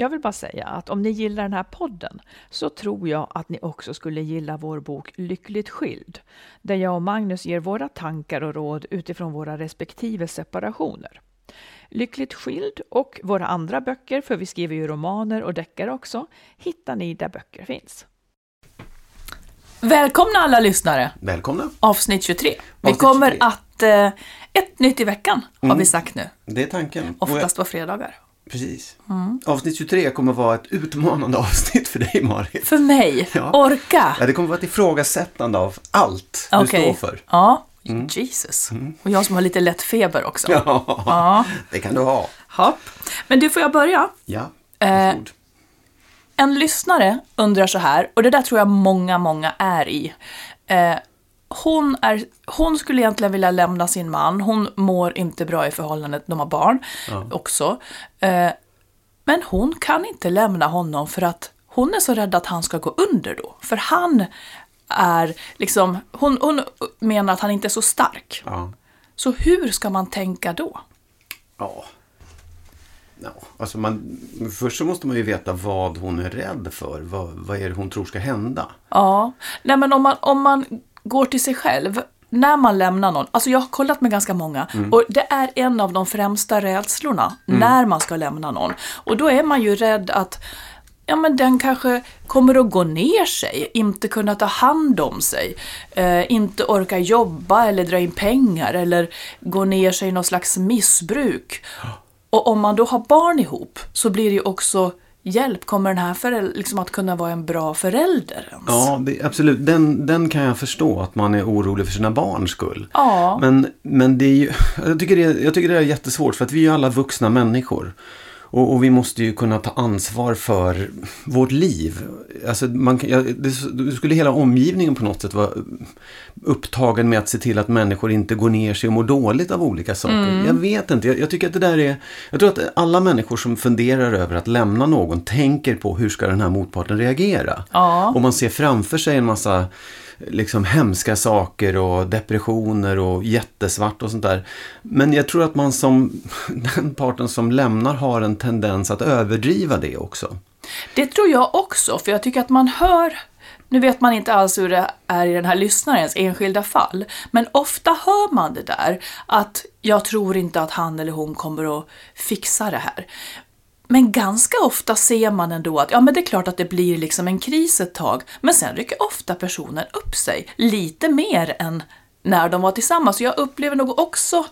Jag vill bara säga att om ni gillar den här podden så tror jag att ni också skulle gilla vår bok Lyckligt skild, där jag och Magnus ger våra tankar och råd utifrån våra respektive separationer. Lyckligt skild och våra andra böcker, för vi skriver ju romaner och deckare också, hittar ni där böcker finns. Välkomna alla lyssnare! Välkomna! Avsnitt 23. Vi Avsnitt kommer 23. att... Eh, ett nytt i veckan har Mm. vi sagt nu. Det är tanken. Oftast på fredagar. Precis. Avsnitt 23 kommer vara ett utmanande avsnitt för dig, Marit. För mig, Ja. orka! Ja, det kommer vara ett ifrågasättande av allt du Okej. står för. Ja, Jesus. Och jag som har lite lätt feber också. Ja, Ja. det kan du ha. Hopp. Men du, får jag börja? Ja, Eh, varsågod. En lyssnare undrar så här, och det där tror jag många, många är i. Eh, hon, är, hon skulle egentligen vilja lämna sin man, hon mår inte bra i förhållandet, de har barn också. Eh, men hon kan inte lämna honom för att hon är så rädd att han ska gå under då. För han är liksom, hon, hon menar att han inte är så stark. Ja. Så hur ska man tänka då? Ja. Ja, alltså man, först så måste man ju veta vad hon är rädd för. Vad, vad är det hon tror ska hända? Ja, nej men om man, om man går till sig själv, när man lämnar någon, alltså jag har kollat med ganska många och det är en av de främsta rädslorna när man ska lämna någon. Och då är man ju rädd att Ja men den kanske kommer att gå ner sig, inte kunna ta hand om sig, eh, inte orka jobba eller dra in pengar eller gå ner sig i någon slags missbruk. Och om man då har barn ihop så blir det ju också hjälp. Kommer den här föräldern liksom att kunna vara en bra förälder ens? Ja, det, absolut. Den, den kan jag förstå, att man är orolig för sina barns skull. Ja. Men, men det är ju, jag, tycker det, jag tycker det är jättesvårt, för att vi är ju alla vuxna människor. Och, och vi måste ju kunna ta ansvar för vårt liv. Alltså man, ja, det, det skulle hela omgivningen på något sätt vara upptagen med att se till att människor inte går ner sig och mår dåligt av olika saker. Jag vet inte, jag, jag tycker att det där är... Jag tror att alla människor som funderar över att lämna någon tänker på hur ska den här motparten reagera. Ja. Och man ser framför sig en massa liksom hemska saker och depressioner och jättesvart och sånt där. Men jag tror att man som den parten som lämnar har en tendens att överdriva det också. Det tror jag också, för jag tycker att man hör nu vet man inte alls hur det är i den här lyssnarens enskilda fall, men ofta hör man det där att jag tror inte att han eller hon kommer att fixa det här. Men ganska ofta ser man ändå att ja, men det är klart att det blir liksom en kris ett tag, men sen rycker ofta personen upp sig lite mer än när de var tillsammans. Så jag upplever nog också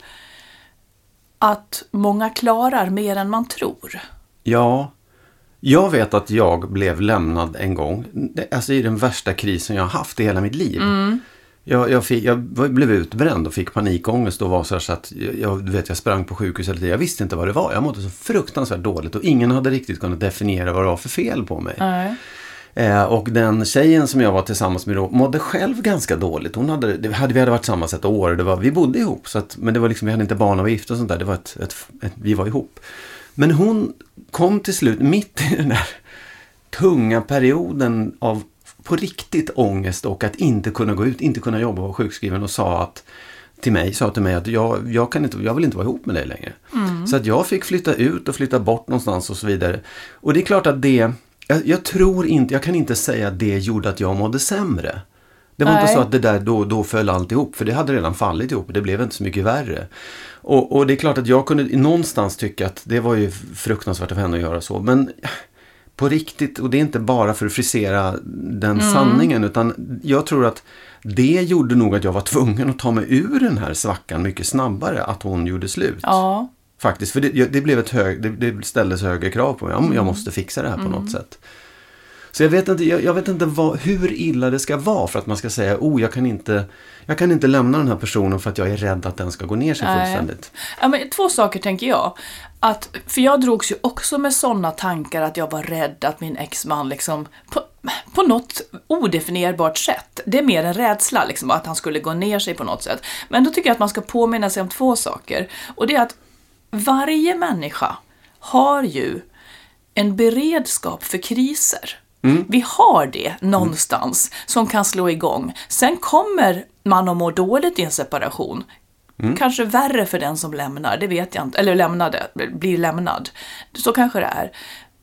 att många klarar mer än man tror. Ja, jag vet att jag blev lämnad en gång. Alltså i den värsta krisen jag har haft i hela mitt liv. Jag, jag, fick, jag blev utbränd och fick panikångest och var så, så att jag, vet, jag sprang på sjukhus hela tiden. Jag visste inte vad det var. Jag mådde så fruktansvärt dåligt och ingen hade riktigt kunnat definiera vad det var för fel på mig. Nej. Eh, och den tjejen som jag var tillsammans med då mådde själv ganska dåligt. Hon hade, det hade, vi hade varit tillsammans ett år, det var, vi bodde ihop. Så att, men det var liksom, vi hade inte barn och gift och sånt där. Det var ett, ett, ett, vi var ihop. Men hon kom till slut, mitt i den där tunga perioden av på riktigt ångest och att inte kunna gå ut, inte kunna jobba och vara sjukskriven och sa att till mig, sa till mig att jag, jag, kan inte, jag vill inte vara ihop med dig längre. Så att jag fick flytta ut och flytta bort någonstans och så vidare. Och det är klart att det, jag, jag tror inte, jag kan inte säga att det gjorde att jag mådde sämre. Det var inte Nej. så att det där då, då föll allt ihop, för det hade redan fallit ihop. Det blev inte så mycket värre. Och, och det är klart att jag kunde någonstans tycka att det var ju fruktansvärt av henne att göra så. Men på riktigt, och det är inte bara för att frisera den Mm. sanningen, utan jag tror att det gjorde nog att jag var tvungen att ta mig ur den här svackan mycket snabbare, att hon gjorde slut. Ja. Faktiskt, för det, det, blev ett hög, det, det ställdes högre krav på mig. Ja, men Mm. Jag måste fixa det här på något sätt. Så jag vet inte, jag, jag vet inte vad, hur illa det ska vara för att man ska säga oh, jag kan, inte, jag kan inte lämna den här personen för att jag är rädd att den ska gå ner sig Nej. fullständigt. Ja, men två saker tänker jag. Att, för jag drogs ju också med sådana tankar att jag var rädd att min exman liksom på, på något odefinierbart sätt, det är mer en rädsla liksom, att han skulle gå ner sig på något sätt. Men då tycker jag att man ska påminna sig om två saker. Och det är att varje människa har ju en beredskap för kriser. Vi har det någonstans som kan slå igång. Sen kommer man att må dåligt i en separation. Kanske värre för den som lämnar, det vet jag inte. Eller lämnade, blir lämnad. Så kanske det är.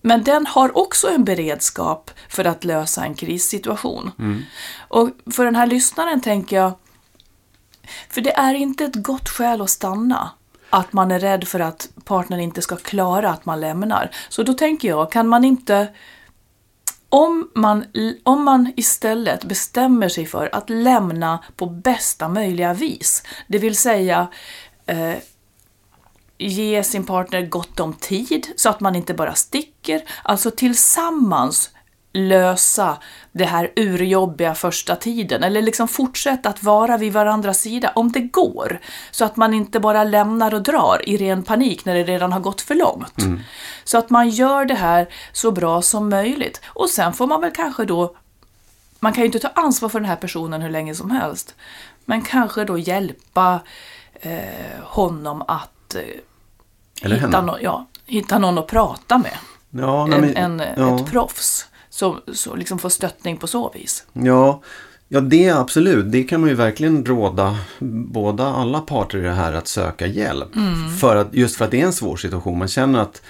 Men den har också en beredskap för att lösa en krissituation. Och för den här lyssnaren tänker jag, för det är inte ett gott skäl att stanna. Att man är rädd för att partnern inte ska klara att man lämnar. Så då tänker jag, kan man inte... Om man, om man istället bestämmer sig för att lämna på bästa möjliga vis, det vill säga eh, ge sin partner gott om tid så att man inte bara sticker, alltså tillsammans lösa det här urjobbiga första tiden eller liksom fortsätta att vara vid varandras sida om det går. Så att man inte bara lämnar och drar i ren panik när det redan har gått för långt. Så att man gör det här så bra som möjligt. Och sen får man väl kanske då man kan ju inte ta ansvar för den här personen hur länge som helst. Men kanske då hjälpa eh, honom att eh, hitta, nå- ja, hitta någon att prata med. Ja, nej, En, en, ja. Ett proffs. Så, så liksom få stöttning på så vis. Ja, ja, det absolut. Det kan man ju verkligen råda båda alla parter i det här att söka hjälp. För att, just för att det är en svår situation. Man känner att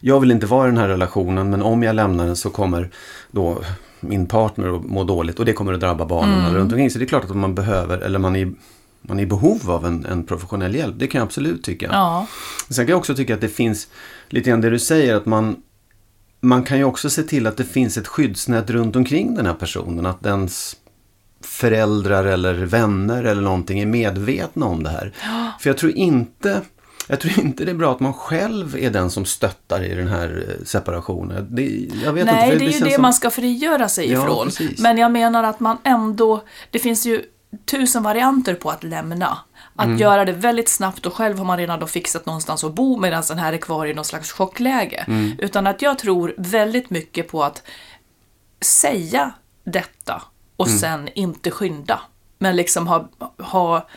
jag vill inte vara i den här relationen men om jag lämnar den så kommer då min partner att må dåligt och det kommer att drabba barnen runt omkring. Så det är klart att man behöver, eller man är, man är i behov av en, en professionell hjälp. Det kan jag absolut tycka. Ja, Sen kan jag också tycka att det finns lite grann det du säger att man man kan ju också se till att det finns ett skyddsnät runt omkring den här personen. Att dens föräldrar eller vänner eller någonting är medvetna om det här. För jag tror inte jag tror inte det är bra att man själv är den som stöttar i den här eh, separationen. Det, jag vet Nej, inte, för det är ju det som- man ska frigöra sig Ja, ifrån. precis. Men jag menar att man ändå, det finns ju tusen varianter på att lämna. Att Mm. göra det väldigt snabbt och själv har man redan då fixat någonstans att bo medan den här är kvar i någon slags chockläge. Mm. Utan att jag tror väldigt mycket på att säga detta och Mm. sen inte skynda. Men liksom ha, ha,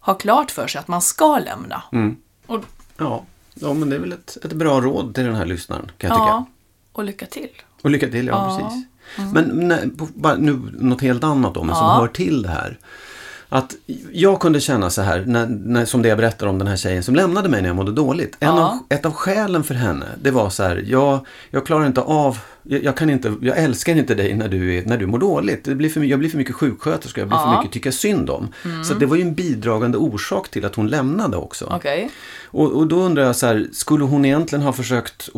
ha klart för sig att man ska lämna. Mm. Och, Ja, ja, men det är väl ett, ett bra råd till den här lyssnaren kan jag tycka. ja, och lycka till. Och lycka till, ja, Ja. precis. Men nej, på, bara, nu något helt annat då, men som Ja. hör till det här. Att jag kunde känna så här, när, när, som det jag berättar om den här tjejen som lämnade mig när jag mådde dåligt. En Ja. av, ett av skälen för henne, det var så här, jag, jag klarar inte av, jag, jag kan inte, jag älskar inte dig när du, är, när du mår dåligt. Det blir för, jag blir för mycket sjuksköterska, jag blir för Ja. mycket tycka synd om. Så det var ju en bidragande orsak till att hon lämnade också. Okej. Och, och då undrar jag så här, skulle hon egentligen ha försökt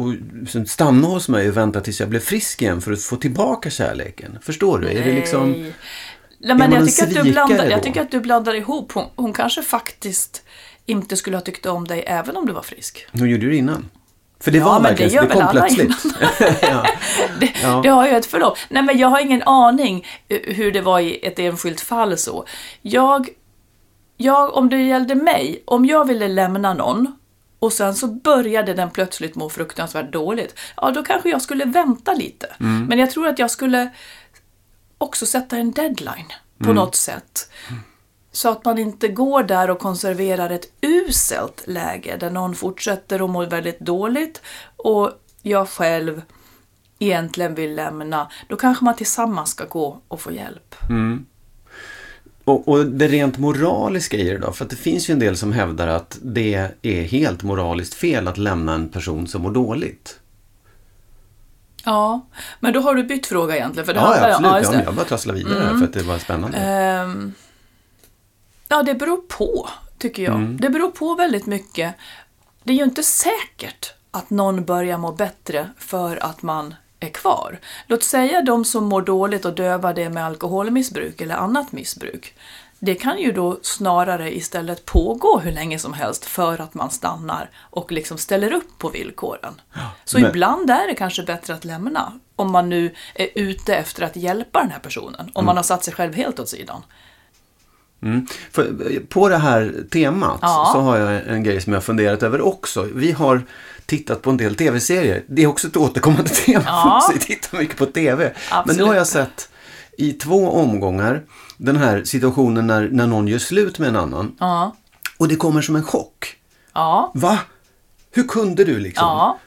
att stanna hos mig och vänta tills jag blev frisk igen för att få tillbaka kärleken? Förstår du? Är det liksom... Nej. Men jag tycker, att du blandar, då? jag tycker att du blandar ihop. Hon, hon kanske faktiskt inte skulle ha tyckt om dig även om du var frisk. Hon gjorde det innan. För det Ja, var men det verkligen, gör det, väl kom plötsligt. ja. Det, Ja. det har ju ett förlopp. Nej, men jag har ingen aning hur det var i ett enskilt fall så. Jag, jag, om det gällde mig, om jag ville lämna någon och sen så började den plötsligt må fruktansvärt dåligt, ja då kanske jag skulle vänta lite. Men jag tror att jag skulle också sätta en deadline på något sätt. Så att man inte går där och konserverar ett uselt läge där någon fortsätter att må väldigt dåligt och jag själv egentligen vill lämna. Då kanske man tillsammans ska gå och få hjälp. Och, och det rent moraliska i det då? För det finns ju en del som hävdar att det är helt moraliskt fel att lämna en person som mår dåligt. Ja, men då har du bytt fråga egentligen. För det Ja, ja absolut. just Ja, det. men jag bara trasslar vidare här för att det var spännande. Ehm, ja, det beror på, tycker jag. Mm. Det beror på väldigt mycket. Det är ju inte säkert att någon börjar må bättre för att man är kvar. Låt säga de som mår dåligt och dövar det med alkoholmissbruk eller annat missbruk. Det kan ju då snarare istället pågå hur länge som helst för att man stannar och liksom ställer upp på villkoren. Så men- ibland är det kanske bättre att lämna. Om man nu är ute efter att hjälpa den här personen. Om man har satt sig själv helt åt sidan. Mm. På det här temat Ja. så har jag en grej som jag funderat över också. Vi har tittat på en del tv-serier. Det är också ett återkommande tema Ja. för oss. Vi tittar mycket på tv. Men Absolut. nu har jag sett i två omgångar den här situationen när, när någon gör slut med en annan. Ja. Och det kommer som en chock. Ja. Va? Hur kunde du liksom? Ja.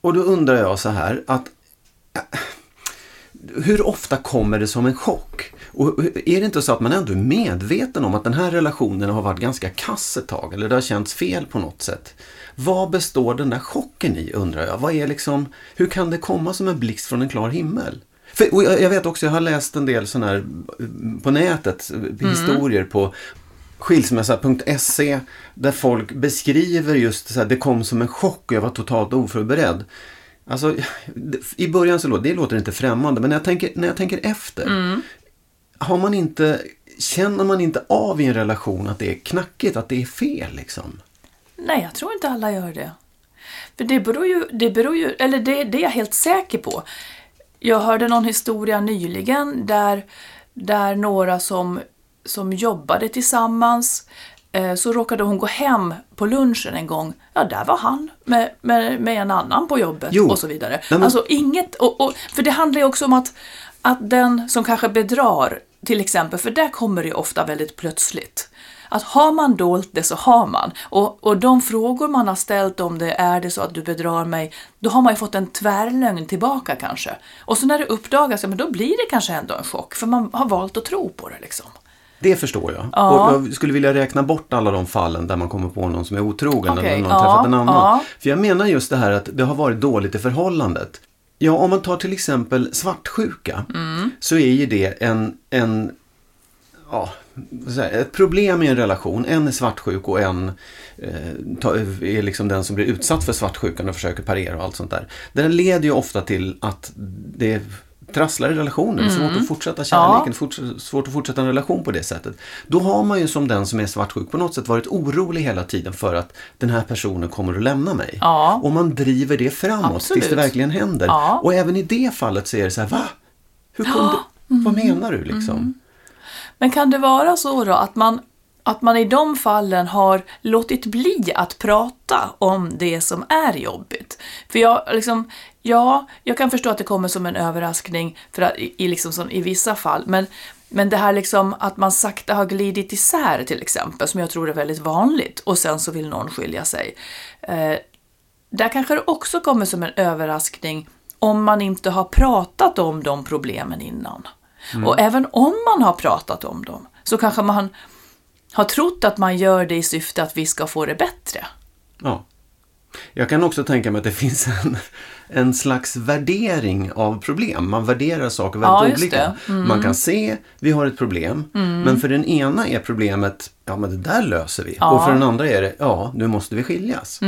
Och då undrar jag så här att äh, hur ofta kommer det som en chock? Och är det inte så att man ändå är medveten om att den här relationen har varit ganska kass ett tag eller det har känts fel på något sätt? Vad består den där chocken i undrar jag? Vad är liksom, hur kan det komma som en blixt från en klar himmel? För, och jag vet också, jag har läst en del sådana här på nätet, eh, historier på skilsmässa.se där folk beskriver just så här, det kom som en chock och jag var totalt oförberedd. Alltså, i början så låter det låter inte främmande, men när jag tänker, när jag tänker efter. Har man inte, känner man inte av i en relation att det är knackigt, att det är fel liksom? Nej, jag tror inte alla gör det. För det beror ju, det beror ju eller det, det är jag helt säker på. Jag hörde någon historia nyligen där, där några som, som jobbade tillsammans eh, så råkade hon gå hem på lunchen en gång. Ja, där var han med, med, med en annan på jobbet Jo. och så vidare. Men- Alltså inget, och, och, för det handlar ju också om att, att den som kanske bedrar, till exempel, för där kommer det ju ofta väldigt plötsligt. Att har man dolt det så har man. Och, och de frågor man har ställt om det, är det så att du bedrar mig, då har man ju fått en tvärlögn tillbaka kanske. Och så när det uppdagas, ja men då blir det kanske ändå en chock, för man har valt att tro på det liksom. Det förstår jag. Ja. Och jag skulle vilja räkna bort alla de fallen där man kommer på någon som är otrogen Okej, eller någon ja, träffat en annan. ja. För jag menar just det här att det har varit dåligt i förhållandet. Ja, om man tar till exempel svartsjuka Mm. så är ju det en, en ja, ett problem i en relation. En är svartsjuk och en eh, är liksom den som blir utsatt för svartsjukan och försöker parera och allt sånt där. Det där leder ju ofta till att det trasslar i relationen. Är svårt att fortsätta kärleken, forts- svårt att fortsätta en relation på det sättet. Då har man ju som den som är svartsjuk på något sätt varit orolig hela tiden för att den här personen kommer att lämna mig. Ja. Och man driver det framåt Absolut. tills det verkligen händer. Ja. Och även i det fallet så är det så här, va? Hur kunde, vad menar du liksom? Men kan det vara så då att man, att man i de fallen har låtit bli att prata om det som är jobbigt? För jag, liksom, ja, jag kan förstå att det kommer som en överraskning för att, i, i liksom som, i vissa fall, men, men det här liksom att man sakta har glidit isär till exempel, som jag tror är väldigt vanligt, och sen så vill någon skilja sig. Eh, där kanske det också kommer som en överraskning om man inte har pratat om de problemen innan. Och även om man har pratat om dem så kanske man har trott att man gör det i syfte att vi ska få det bättre. Ja. Jag kan också tänka mig att det finns en, en slags värdering av problem. Man värderar saker Ja, väldigt just olika. Mm. Man kan se, vi har ett problem. Men för den ena är problemet, ja men det där löser vi. Ja. Och för den andra är det, ja nu måste vi skiljas.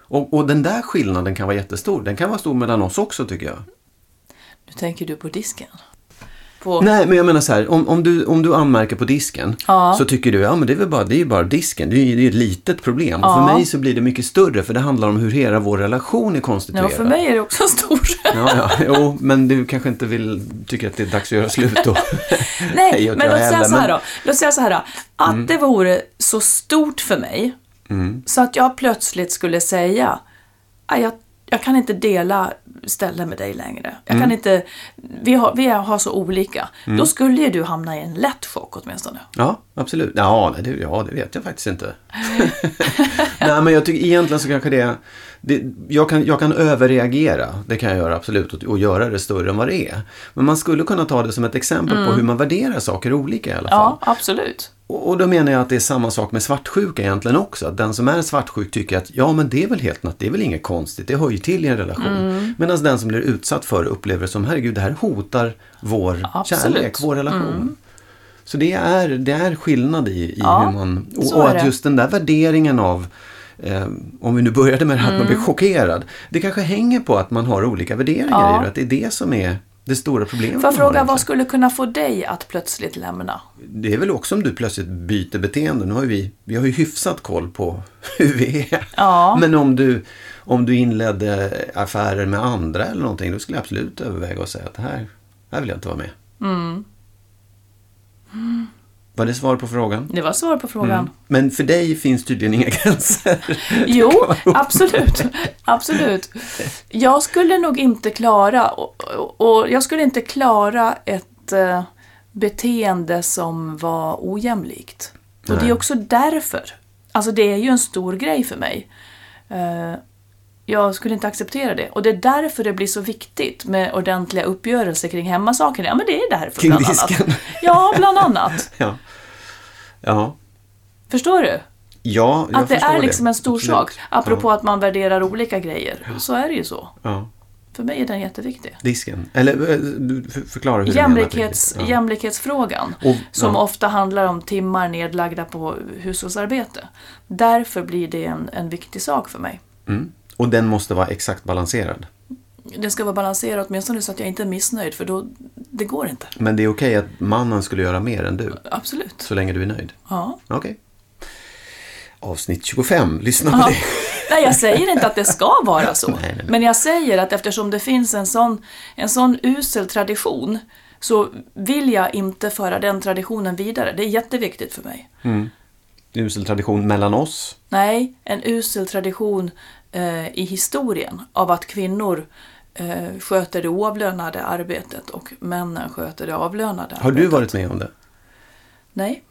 Och, och den där skillnaden kan vara jättestor. Den kan vara stor mellan oss också tycker jag. Nu tänker du på disken. På, Nej, men jag menar så här, om, om, du, om du anmärker på disken Ja. så tycker du, ja men det är väl bara, det är ju bara disken, det är ju ett litet problem. Och Ja. för mig så blir det mycket större för det handlar om hur hela vår relation är konstituerad. ja, för mig är det också stor. Ja, ja, jo, men du kanske inte vill, tycker att det är dags att göra slut då. Nej, jag men låt säga så här då. Låt säga så här då. Att det vore så stort för mig så att jag plötsligt skulle säga "Ah, jag, jag kan inte dela ställe med dig längre. Jag kan inte, vi har, vi har så olika. Då skulle ju du hamna i en lätt chock åtminstone. Ja, absolut. Ja, det, ja, det vet jag faktiskt inte. nej, men jag tycker egentligen så kanske det, det, jag, kan, jag kan överreagera, det kan jag göra absolut, och, och göra det större än vad det är. Men man skulle kunna ta det som ett exempel på hur man värderar saker olika i alla fall. Mm. Ja, absolut. Och, och då menar jag att det är samma sak med svartsjuka egentligen också. Att den som är svartsjuk tycker att ja men det är väl helt natt, det är väl inget konstigt, det hör ju till i en relation. Mm. Medan den som blir utsatt för det upplever det som herregud, det här hotar vår Absolut. Mm. kärlek, vår relation. Så det är, det är skillnad i, i Ja, hur man... Och, och att just den där värderingen av eh, om vi nu började med det här att man Mm. blir chockerad. Det kanske hänger på att man har olika värderingar Ja. i det. Att det är det som är det stora problemet. Får jag fråga, vad skulle kunna få dig att plötsligt lämna? Det är väl också om du plötsligt byter beteende. Nu har vi, vi har ju hyfsat koll på hur vi är. Ja. Men om du, om du inledde affärer med andra eller någonting, då skulle jag absolut överväga att säga att det här, här vill jag inte vara med. Mm. Var det svar på frågan? Det var svar på frågan. Mm. Men för dig finns tydligen inga gränser. Jo, absolut. absolut. Jag skulle nog inte klara, och, och, jag skulle inte klara ett eh, beteende som var ojämlikt. Och det Nej. är också därför. Alltså det är ju en stor grej för mig. Eh, jag skulle inte acceptera det. Och det är därför det blir så viktigt med ordentliga uppgörelser kring hemmasakerna. Ja, men det är därför Kring bland disken. annat. Ja, bland annat. ja. Ja. Förstår du? Ja, jag Att det förstår är liksom en stor Absolut. sak. Apropå ja. att man värderar olika grejer. Så är det ju så. Ja. För mig är den jätteviktig. Disken. Eller eh, du förklara hur Jämlikhets, du menar. Ja. Jämlikhetsfrågan. Och- som ja. ofta handlar om timmar nedlagda på hushållsarbete. Därför blir det en, en viktig sak för mig. Mm. Och den måste vara exakt balanserad. Det ska vara balanserat åtminstone så att jag inte är missnöjd. För då, det går inte. Men det är okej att mannen skulle göra mer än du. Absolut. Så länge du är nöjd. Ja. Okej. Avsnitt 25. Lyssna på Ja. det. Nej, jag säger inte att det ska vara så. Nej, nej, nej. Men jag säger att eftersom det finns en sån, en sån usel tradition så vill jag inte föra den traditionen vidare. Det är jätteviktigt för mig. Usel tradition mellan oss. Nej, en usel tradition eh, i historien av att kvinnor eh, sköter det oavlönade arbetet och männen sköter det avlönade Har du arbetet. varit med om det? Nej.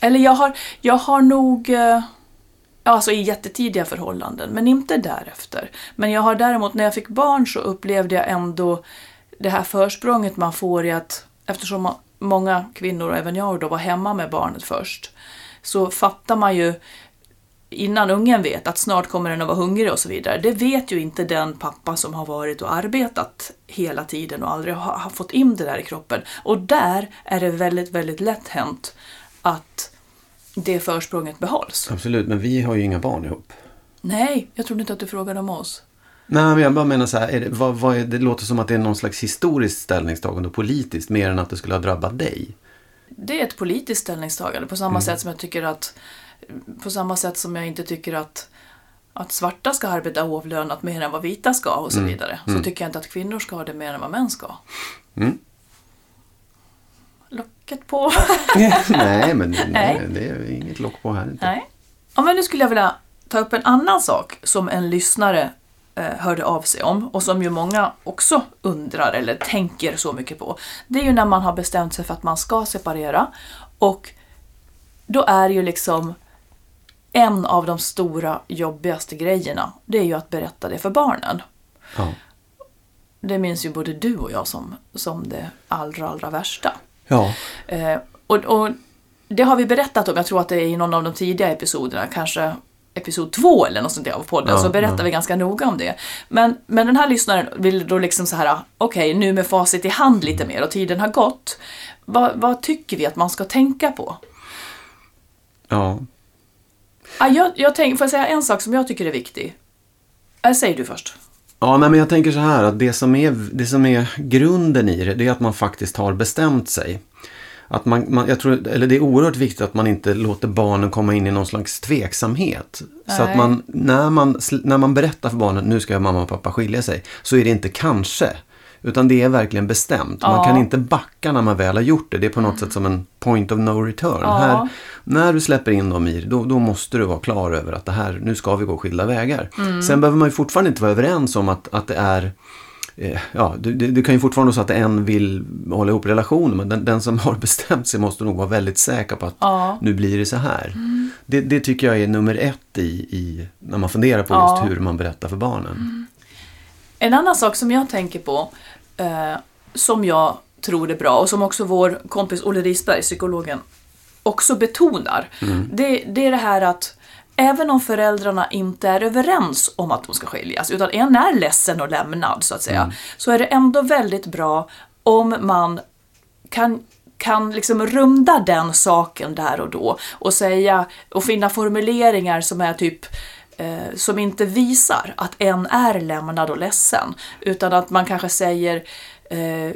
Eller jag har, jag har nog, eh, alltså i jättetidiga förhållanden, men inte därefter. Men jag har däremot, när jag fick barn så upplevde jag ändå det här försprånget man får i att, eftersom ma- många kvinnor, och även jag då, var hemma med barnet först, så fattar man ju innan ungen vet att snart kommer den att vara hungrig och så vidare. Det vet ju inte den pappa som har varit och arbetat hela tiden och aldrig har, fått in det där i kroppen. Och där är det väldigt, väldigt lätt hänt att det försprånget behålls. Absolut, men vi har ju inga barn ihop. Nej, jag trodde inte att du frågade om oss. Nej, men jag bara menar så här, är det, vad, vad är, det låter som att det är någon slags historiskt ställningstagande och politiskt mer än att det skulle ha drabbat dig. Det är ett politiskt ställningstagande på samma sätt som jag tycker att på samma sätt som jag inte tycker att att svarta ska arbeta oavlönat mer än vad vita ska och så vidare. Så tycker jag inte att kvinnor ska ha det mer än vad män ska. Mm. Locket på. nej, men nej. Nej. det är inget lock på här inte. Nej. Ja, men nu skulle jag vilja ta upp en annan sak som en lyssnare hörde av sig om och som ju många också undrar eller tänker så mycket på. Det är ju när man har bestämt sig för att man ska separera och då är ju liksom en av de stora jobbigaste grejerna, det är ju att berätta det för barnen. Ja. Det minns ju både du och jag som, som det allra, allra värsta. ja. Eh, och, och det har vi berättat om, jag tror att det är i någon av de tidiga episoderna, kanske episod två eller något sånt där av podden, Ja, så berättar ja. vi ganska noga om det. Men, men den här lyssnaren vill då liksom så här, okej, nu med facit i hand lite mer och tiden har gått. Vad, vad tycker vi att man ska tänka på? ja. Ah, jag, jag tänk, får jag säga en sak som jag tycker är viktig? Äh, säg du först. Ja, nej, men jag tänker så här att det som, är, det som är grunden i det, det är att man faktiskt har bestämt sig. Att man, man, jag tror, eller det är oerhört viktigt att man inte låter barnen komma in i någon slags tveksamhet. Så att Nej. man när, man, när man berättar för barnen, nu ska mamma och pappa skilja sig, så är det inte kanske. Utan det är verkligen bestämt. Man Ja. kan inte backa när man väl har gjort det. Det är på något sätt som en point of no return. Ja. Här, när du släpper in dem i då, då måste du vara klar över att det här, nu ska vi gå skilda vägar. Mm. Sen behöver man ju fortfarande inte vara överens om att, att det är ja, det, det, kan ju fortfarande vara så att en vill hålla ihop relationen men den, den som har bestämt sig måste nog vara väldigt säker på att Ja. nu blir det så här. Det, det tycker jag är nummer ett i, i när man funderar på Ja. just hur man berättar för barnen. En annan sak som jag tänker på, eh, som jag tror är bra och som också vår kompis Olle Risberg, psykologen, också betonar. Det, det är det här att även om föräldrarna inte är överens om att de ska skiljas, utan en är ledsen och lämnad så att säga, så är det ändå väldigt bra om man kan, kan liksom runda den saken där och då och säga och finna formuleringar som är typ eh, som inte visar att en är lämnad och ledsen utan att man kanske säger eh,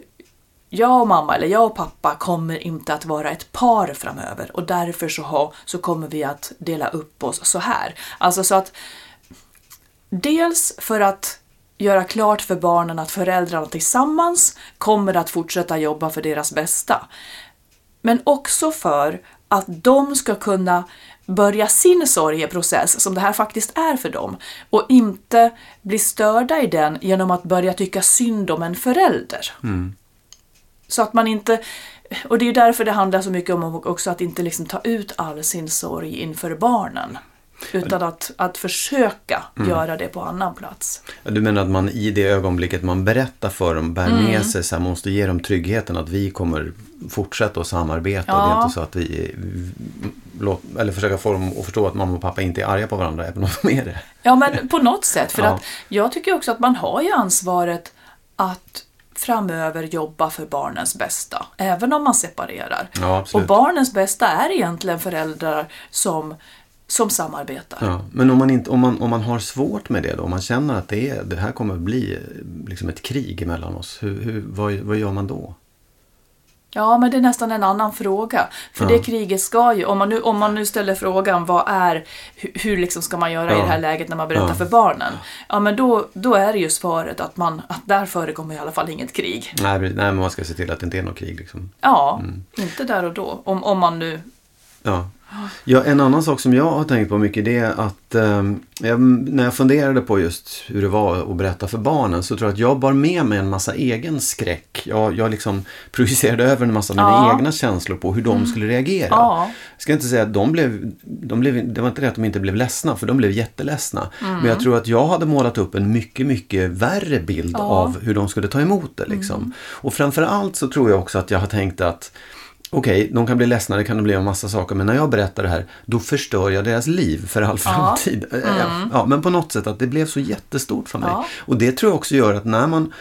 jag och mamma eller jag och pappa kommer inte att vara ett par framöver och därför så, ha, så kommer vi att dela upp oss så här. Alltså så att Dels för att göra klart för barnen att föräldrarna tillsammans kommer att fortsätta jobba för deras bästa. Men också för att de ska kunna börja sin sorgeprocess, som det här faktiskt är för dem, och inte bli störda i den genom att börja tycka synd om en förälder. Mm. Så att man inte... Och det är ju därför det handlar så mycket om också att inte liksom ta ut all sin sorg inför barnen. Utan att, att försöka göra det på annan plats. Ja, Du menar att man i det ögonblicket man berättar för dem, bär Mm. med sig, så här, måste ge dem tryggheten att vi kommer fortsätta att samarbeta. Och det är Ja. inte så att vi, låt, eller försöka få dem att förstå att mamma och pappa inte är arga på varandra, även om de är det. Ja, men på något sätt. För Ja. att jag tycker också att man har ju ansvaret att framöver jobba för barnens bästa, även om man separerar. Ja, och barnens bästa är egentligen föräldrar som, som samarbetar. Ja, men om man, inte, om, man, om man har svårt med det då, om man känner att det, är, det här kommer att bli liksom ett krig mellan oss, hur, hur, vad, vad gör man då? Ja, men det är nästan en annan fråga. För Ja. det kriget ska ju, om man nu, om man nu ställer frågan vad är, hur, hur liksom ska man göra i Ja. det här läget när man berättar Ja. för barnen? Ja, men då, då är det ju svaret att, man, att där förekommer i alla fall inget krig. Nej, nej, men man ska se till att det inte är något krig. Liksom. Ja, Mm. inte där och då. Om, om man nu... Ja. Ja, en annan sak som jag har tänkt på mycket det är att eh, när jag funderade på just hur det var att berätta för barnen så tror jag att jag bar med mig en massa egen skräck. Jag, jag liksom projicerade över en massa av mina Ja. Mm. egna känslor på hur de skulle reagera. Ja. Jag ska inte säga att de blev, de blev, det var inte det att de inte blev ledsna, för de blev jätteledsna. Mm. Men jag tror att jag hade målat upp en mycket, mycket värre bild Ja. av hur de skulle ta emot det. Liksom. Mm. Och framförallt så tror jag också att jag har tänkt att Okej, de kan bli ledsna, det kan de bli av massa saker, men när jag berättar det här, då förstör jag deras liv för all framtid. Ja. Ja, men på något sätt att det blev så jättestort för mig. Ja. Och det tror jag också gör att när man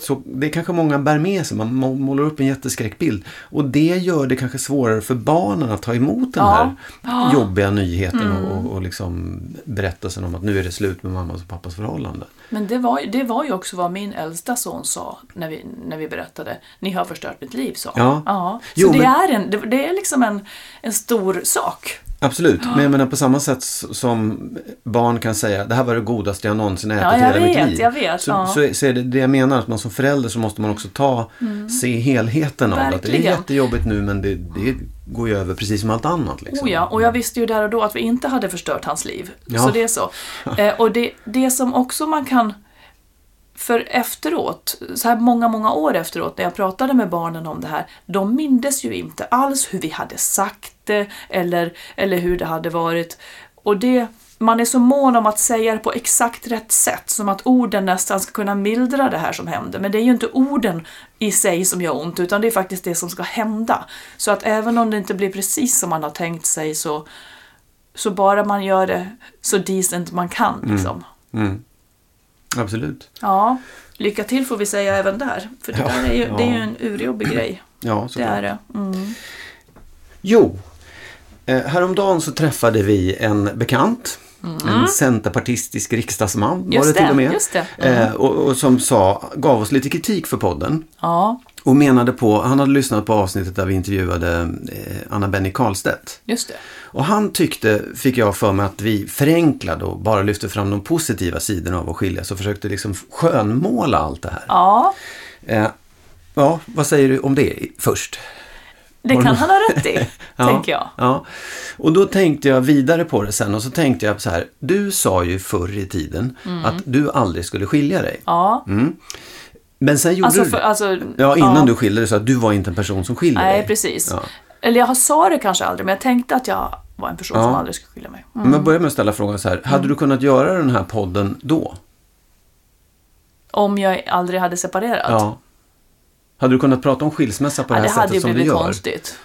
så det kanske många bär med sig, man må- målar upp en jätteskräckbild. Och det gör det kanske svårare för barnen att ta emot den Ja. här jobbiga nyheten och, och liksom berättelsen om att nu är det slut med mammas och pappas förhållande. Men det var, det var ju också vad min äldsta son sa när vi, när vi berättade. Ni har förstört mitt liv, sa han. Ja. ja. Så Jo, det, men- är en, det, det är liksom en, en stor sak. Absolut, men jag menar på samma sätt som barn kan säga det här var det godaste jag någonsin ätit Ja, i jag hela mitt vet, liv. jag vet, så, ja. så, så är det det jag menar, att man som förälder så måste man också ta, se helheten av. Att det är jättejobbigt nu men det, det går ju över precis som allt annat. Liksom. Oh ja, och jag visste ju där och då att vi inte hade förstört hans liv. Ja. Så det är så. Eh, och det, det som också man kan... För efteråt, så här många, många år efteråt när jag pratade med barnen om det här, de mindes ju inte alls hur vi hade sagt det eller, eller hur det hade varit. Och det, man är så mån om att säga det på exakt rätt sätt, som att orden nästan ska kunna mildra det här som hände. Men det är ju inte orden i sig som gör ont, utan det är faktiskt det som ska hända. Så att även om det inte blir precis som man har tänkt sig så, så bara man gör det så decent man kan. Liksom. Mm. Absolut. Ja, lycka till får vi säga även där. För det Ja, är ju, det är ju ja. en urjobbig grej. Ja, Det såklart. är det. Mm. Jo, häromdagen så träffade vi en bekant. En centerpartistisk riksdagsman var Mm. Just det till och med. just det. Eh, och, och som sa, gav oss lite kritik för podden. Ja, Och menade på, han hade lyssnat på avsnittet där vi intervjuade eh, Anna Benny Karlstedt. just det. Och han tyckte, fick jag för mig, att vi förenklade och bara lyfte fram de positiva sidorna av att skiljas och försökte liksom skönmåla allt det här. Ja, Eh, ja, vad säger du om det först? Det kan du- han ha rätt i, tänker jag. Ja. Och då tänkte jag vidare på det sen och så tänkte jag så här. Du sa ju förr i tiden Mm. att du aldrig skulle skilja dig. Ja, Men sen gjorde alltså, du för, alltså Ja, innan ja. du skilde dig så att du var inte en person som skiljer dig. Nej, precis. Ja. Eller jag sa det kanske aldrig, men jag tänkte att jag var en person Ja. som aldrig skulle skilja mig. Mm. Men jag börjar med att ställa frågan så här. Hade du kunnat göra den här podden då? Om jag aldrig hade separerat. Ja. Hade du kunnat prata om skilsmässa på Ja, det det här hade ju sättet som du blivit gör? konstigt.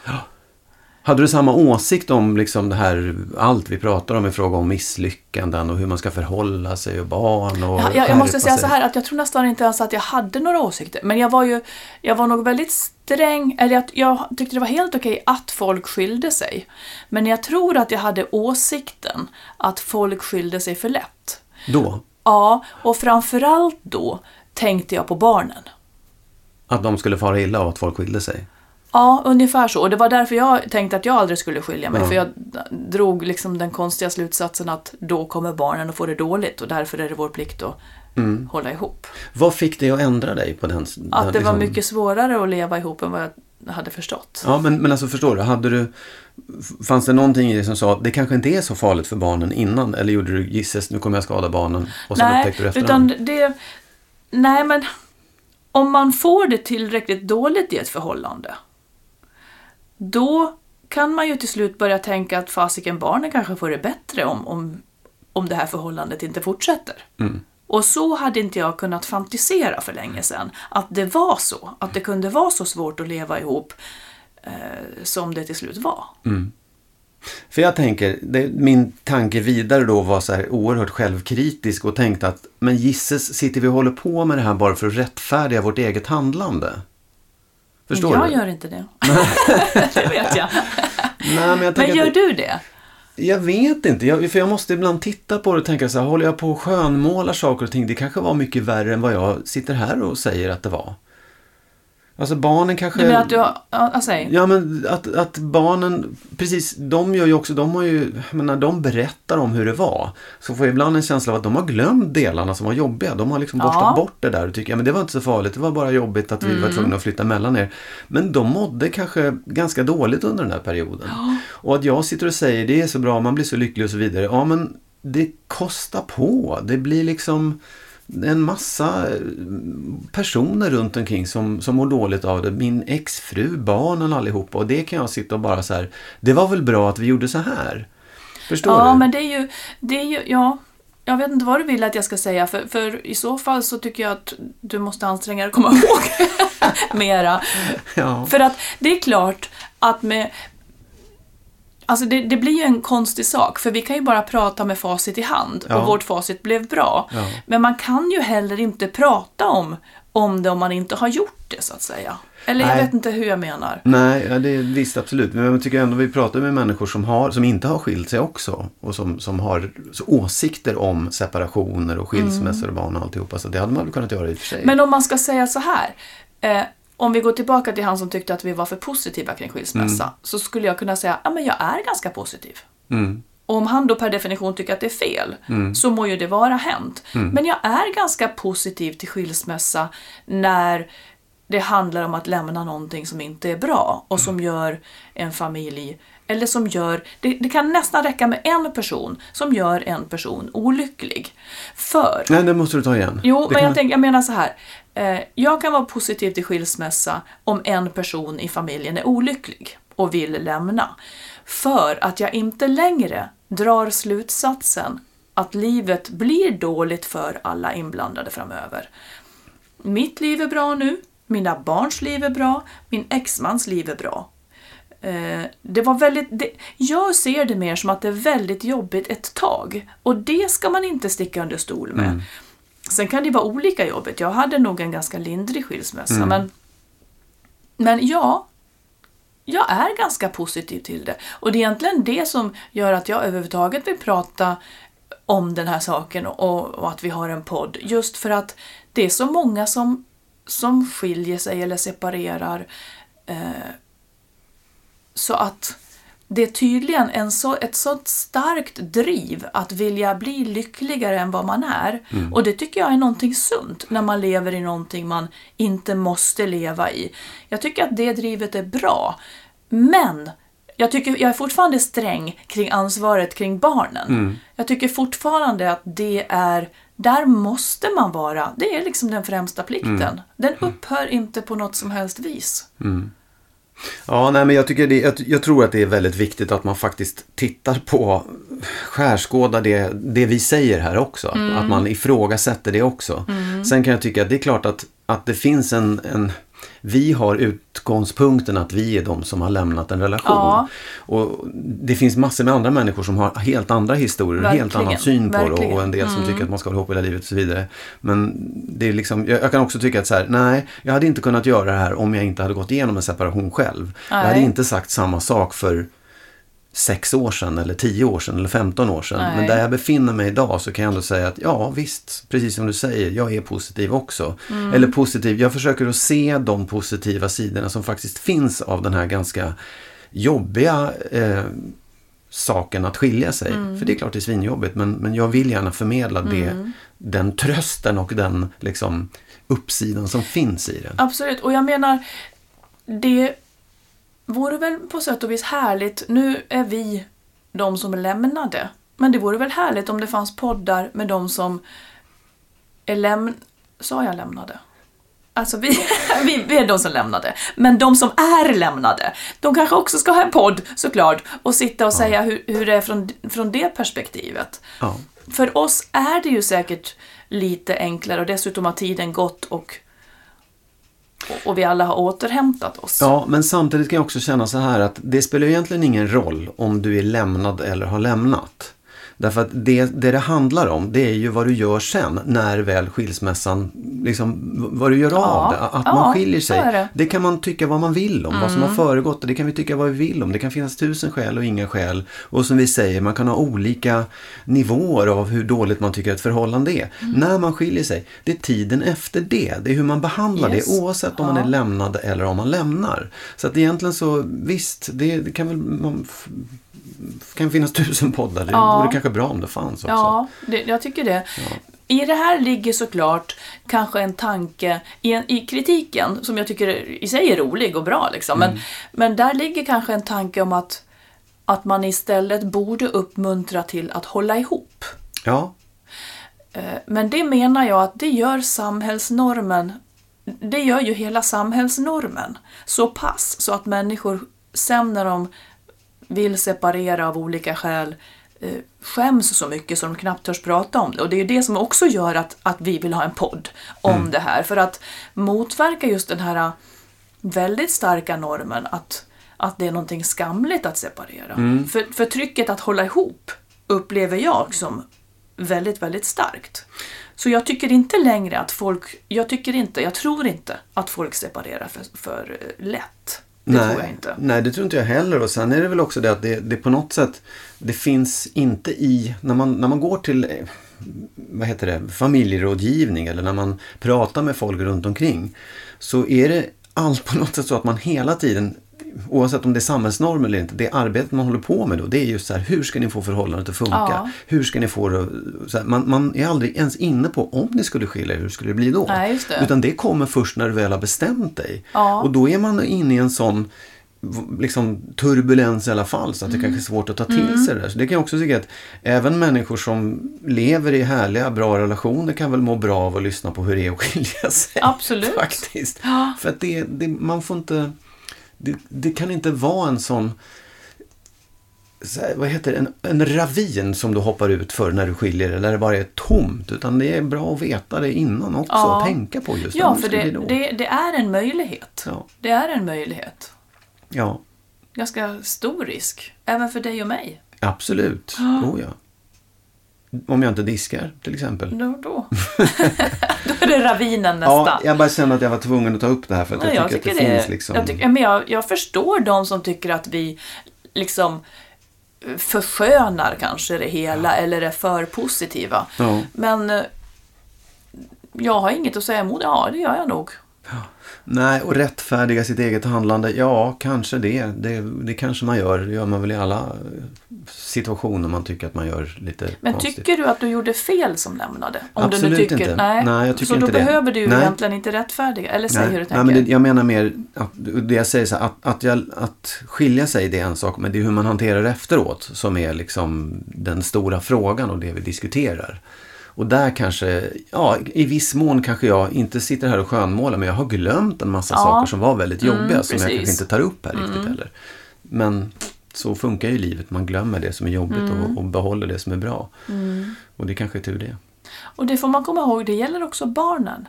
Hade du samma åsikt om liksom det här, allt vi pratar om i fråga om misslyckanden och hur man ska förhålla sig och barn och Ja, jag, jag måste säga sig? så här att jag tror nästan inte ens att jag hade några åsikter. Men jag var ju, jag var nog väldigt sträng, eller att jag tyckte det var helt okej att folk skilde sig. Men jag tror att jag hade åsikten att folk skilde sig för lätt. Då? Ja, och framförallt då tänkte jag på barnen. Att de skulle fara illa av att folk skilde sig? Ja, ungefär så. Och det var därför jag tänkte att jag aldrig skulle skilja mig. Ja. För jag drog liksom den konstiga slutsatsen att då kommer barnen att få det dåligt och därför är det vår plikt att Mm. hålla ihop. Vad fick dig att ändra dig på den? Att den, det var liksom- mycket svårare att leva ihop än vad jag hade förstått. Ja, men, men alltså förstår du, hade du... Fanns det någonting i dig som sa att det kanske inte är så farligt för barnen innan? Eller gjorde du gisses, nu kommer jag skada barnen och sen upptäckte du Nej, efterhand? utan det... Nej, men om man får det tillräckligt dåligt i ett förhållande, då kan man ju till slut börja tänka att fasiken, barnen kanske får det bättre om, om, om det här förhållandet inte fortsätter. Mm. Och så hade inte jag kunnat fantisera för länge sedan. Att det var så. Att det kunde vara så svårt att leva ihop eh, som det till slut var. För jag tänker, det, min tanke vidare då var så här oerhört självkritisk och tänkte att men gisses, sitter vi och håller på med det här bara för att rättfärdiga vårt eget handlande? Förstår jag du? gör inte det. det vet jag. Nej, men jag Men gör du det? Jag vet inte, jag, för jag måste ibland titta på det och tänka så här, håller jag på och skönmålar saker och ting? Det kanske var mycket värre än vad jag sitter här och säger att det var. Alltså barnen kanske... Du menar att du har... Ja, ja. Ja men att, att barnen, precis, de gör ju också, de har ju, men när de berättar om hur det var, så får jag ibland en känsla av att de har glömt delarna som var jobbiga. De har liksom Ja. borstat bort det där och tycker, ja men det var inte så farligt, det var bara jobbigt att vi var tvungna att flytta mellan er. Men de mådde kanske ganska dåligt under den här perioden. Och att jag sitter och säger, det är så bra, man blir så lycklig och så vidare. Ja men det kostar på, det blir liksom en massa eh, personer runt omkring som, som mår dåligt av det. Min exfru, barnen allihopa. Och det kan jag sitta och bara så här. Det var väl bra att vi gjorde så här. Förstår Ja, du? men det är ju... Det är ju ja, jag vet inte vad du vill att jag ska säga, för, för i så fall så tycker jag att du måste anstränga dig att komma ihåg mera. Ja. För att det är klart att med... Alltså det, det blir ju en konstig sak, för vi kan ju bara prata med facit i hand Ja. och vårt facit blev bra. Ja. Men man kan ju heller inte prata om, om det om man inte har gjort det, så att säga. Eller jag Nej. vet inte hur jag menar. Nej, ja, det är visst absolut. Men jag tycker ändå vi pratar med människor som, har, som inte har skilt sig också. Och som, som har åsikter om separationer och skilsmässor och barn och alltihopa. Så det hade man väl kunnat göra i och för sig. Men om man ska säga så här. Eh, om vi går tillbaka till han som tyckte att vi var för positiva kring skilsmässa. Så skulle jag kunna säga, ja men jag är ganska positiv. Mm. Och om han då per definition tycker att det är fel, så må ju det vara hänt. Men jag är ganska positiv till skilsmässa när det handlar om att lämna någonting som inte är bra och som gör en familj, eller som gör, det, det kan nästan räcka med en person som gör en person olycklig. För Nej, det måste du ta igen. Jo, Det men kan- jag, tänker, jag menar så här. Eh, jag kan vara positiv till skilsmässa om en person i familjen är olycklig och vill lämna. För att jag inte längre drar slutsatsen att livet blir dåligt för alla inblandade framöver. Mitt liv är bra nu, mina barns liv är bra, min exmans liv är bra. Eh, Det var väldigt, det, jag ser det mer som att det är väldigt jobbigt ett tag. Och det ska man inte sticka under stol med. Sen kan det vara olika jobbigt. Jag hade nog en ganska lindrig skilsmässa. Men, men ja, jag är ganska positiv till det. Och det är egentligen det som gör att jag överhuvudtaget vill prata om den här saken och, och att vi har en podd. Just för att det är så många som, som skiljer sig eller separerar. Eh, så att det är tydligen en så, ett sånt starkt driv att vilja bli lyckligare än vad man är. Och det tycker jag är någonting sunt när man lever i någonting man inte måste leva i. Jag tycker att det drivet är bra. Men jag, tycker, jag är fortfarande sträng kring ansvaret kring barnen. Mm. Jag tycker fortfarande att det är, där måste man vara. Det är liksom den främsta plikten. Mm. Den upphör inte på något som helst vis. Ja, nej, men jag, tycker det, jag, jag tror att det är väldigt viktigt att man faktiskt tittar på, skärskådar det, det vi säger här också. Att, att man ifrågasätter det också. Sen kan jag tycka att det är klart att, att det finns en, en vi har utgångspunkten att vi är de som har lämnat en relation. Ja. Och det finns massor med andra människor som har helt andra historier, en helt Verkligen, annan syn på det verkligen. Mm. och en del som tycker att man ska hålla ihop hela livet och så vidare. Men det är liksom, jag, jag kan också tycka att så här, nej, jag hade inte kunnat göra det här om jag inte hade gått igenom en separation själv. Jag hade Nej. inte sagt samma sak för sex år sedan eller tio år sedan eller 15 år sedan. Nej. Men där jag befinner mig idag så kan jag ändå säga att ja visst, precis som du säger, jag är positiv också. Mm. Eller positiv, jag försöker att se de positiva sidorna som faktiskt finns av den här ganska jobbiga eh, saken att skilja sig. Mm. För det är klart det är svinjobbigt men, men jag vill gärna förmedla det, Mm. den trösten och den liksom uppsidan som finns i det. Absolut, och jag menar, det vore väl på sätt och vis härligt, nu är vi de som är lämnade, men det vore väl härligt om det fanns poddar med de som är läm... Sa jag lämnade? Alltså vi, vi, är de som lämnade. Men de som är lämnade, de kanske också ska ha en podd såklart och sitta och säga hur, hur det är från, från det perspektivet. Ja. För oss är det ju säkert lite enklare och dessutom har tiden gått och, och- vi alla har återhämtat oss. Ja, men samtidigt kan jag också känna så här att det spelar egentligen ingen roll om du är lämnad eller har lämnat. Därför att det, det det handlar om det är ju vad du gör sen när väl skilsmässan, liksom vad du gör Ja, av det. Att ja, man skiljer sig. det. Mm. Det kan man tycka vad man vill om. Vad som har föregått det, det kan vi tycka vad vi vill om. Det kan finnas tusen skäl och inga skäl. Och som vi säger, man kan ha olika nivåer av hur dåligt man tycker ett förhållande är. Mm. När man skiljer sig, det är tiden efter det. Det är hur man behandlar Yes. det oavsett om man Ja. är lämnad eller om man lämnar. Så att egentligen så, visst, det, det kan väl man, kan finnas tusen poddar. Det Ja. vore kanske bra om det fanns också. Ja, det, jag tycker det. I det här ligger såklart kanske en tanke i, en, i kritiken som jag tycker i sig är rolig och bra. Liksom. Men, men där ligger kanske en tanke om att, att man istället borde uppmuntra till att hålla ihop. Ja, Eh, Men det menar jag att det gör samhällsnormen, det gör ju hela samhällsnormen så pass så att människor sen när de vill separera av olika skäl eh, skäms så mycket så de knappt törs prata om det. Och det är ju det som också gör att, att vi vill ha en podd om det här. För att motverka just den här väldigt starka normen att, att det är någonting skamligt att separera. För, för trycket att hålla ihop upplever jag som väldigt, väldigt starkt. Så jag tycker inte längre att folk, jag tycker inte, jag tror inte att folk separerar för, för eh, lätt. Det nej, tror jag inte. nej, det tror inte jag heller. Och sen är det väl också det att det, det på något sätt, det finns inte i, när man, när man går till eh, vad heter det, familjerådgivning eller när man pratar med folk runt omkring så är det allt på något sätt så att man hela tiden Oavsett om det är samhällsnorm eller inte, det arbetet man håller på med då, det är just så här, hur ska ni få förhållandet att funka? Ja. Hur ska ni få det så här, man, man är aldrig ens inne på om ni skulle skilja er, hur skulle det bli då? Nej, det. Utan det kommer först när du väl har bestämt dig. Ja. Och då är man inne i en sån liksom, turbulens i alla fall så att det Mm. kanske är svårt att ta till sig det där. Så det kan jag också tycka att även människor som lever i härliga, bra relationer kan väl må bra av att lyssna på hur det är att skilja sig. Absolut. Faktiskt. Ja. För att det, det, man får inte, det, det kan inte vara en sån vad heter det, en, en ravin som du hoppar ut för när du skiljer dig, där det bara är tomt. Utan det är bra att veta det innan också Ja. och tänka på just Ja, för det, det är en möjlighet. Ja. Det är en möjlighet. ja, Ganska stor risk. Även för dig och mig. absolut. Oh, ja. Om jag inte diskar till exempel. Då, då. då är det ravinen nästa. Ja, jag bara känner att jag var tvungen att ta upp det här för att Ja, jag, tycker att det, finns liksom... jag, tycker, men jag, jag förstår de som tycker att vi liksom förskönar kanske det hela eller är för positiva. Ja. Men eh, jag har inget att säga emot. Ja, det gör jag nog. Nej, och rättfärdiga sitt eget handlande, ja, kanske det. det. Det kanske man gör. Det gör man väl i alla situationer man tycker att man gör lite Men konstigt. tycker du att du gjorde fel som lämnade? Om Absolut du nu tycker, inte. Nej. Nej, jag tycker så då inte det. behöver du Nej. egentligen inte rättfärdiga. Eller säger du Nej, tänker? men det, jag menar mer, att, det jag säger så här, att, att, jag, att skilja sig det är en sak, men det är hur man hanterar efteråt som är liksom den stora frågan och det vi diskuterar. Och där kanske, ja i viss mån kanske jag inte sitter här och skönmålar, men jag har glömt en massa Ja. saker som var väldigt jobbiga Mm, som jag kanske inte tar upp här riktigt heller. Men så funkar ju livet, man glömmer det som är jobbigt Mm. och, och behåller det som är bra. Och det kanske är tur det. Och det får man komma ihåg, det gäller också barnen.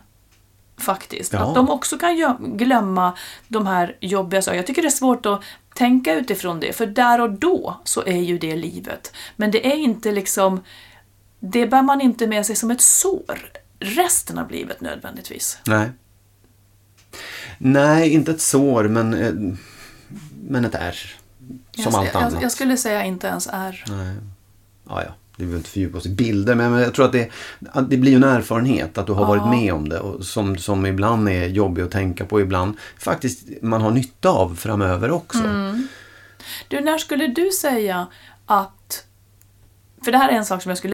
Faktiskt. Ja. Att de också kan glömma de här jobbiga sakerna. Jag tycker det är svårt att tänka utifrån det, för där och då så är ju det livet. Men det är inte liksom, det bär man inte med sig som ett sår resten av livet nödvändigtvis. Nej. Nej, inte ett sår, men, eh, men ett ärr. Som jag, allt annat. jag, jag skulle säga inte ens är. Nej. Ja, ja. Det behöver inte fördjupa oss i bilder, men jag tror att det, att det blir en erfarenhet att du har Ja. varit med om det och som, som ibland är jobbig att tänka på, ibland faktiskt man har nytta av framöver också. Mm. Du, när skulle du säga att... För det här är en sak som jag skulle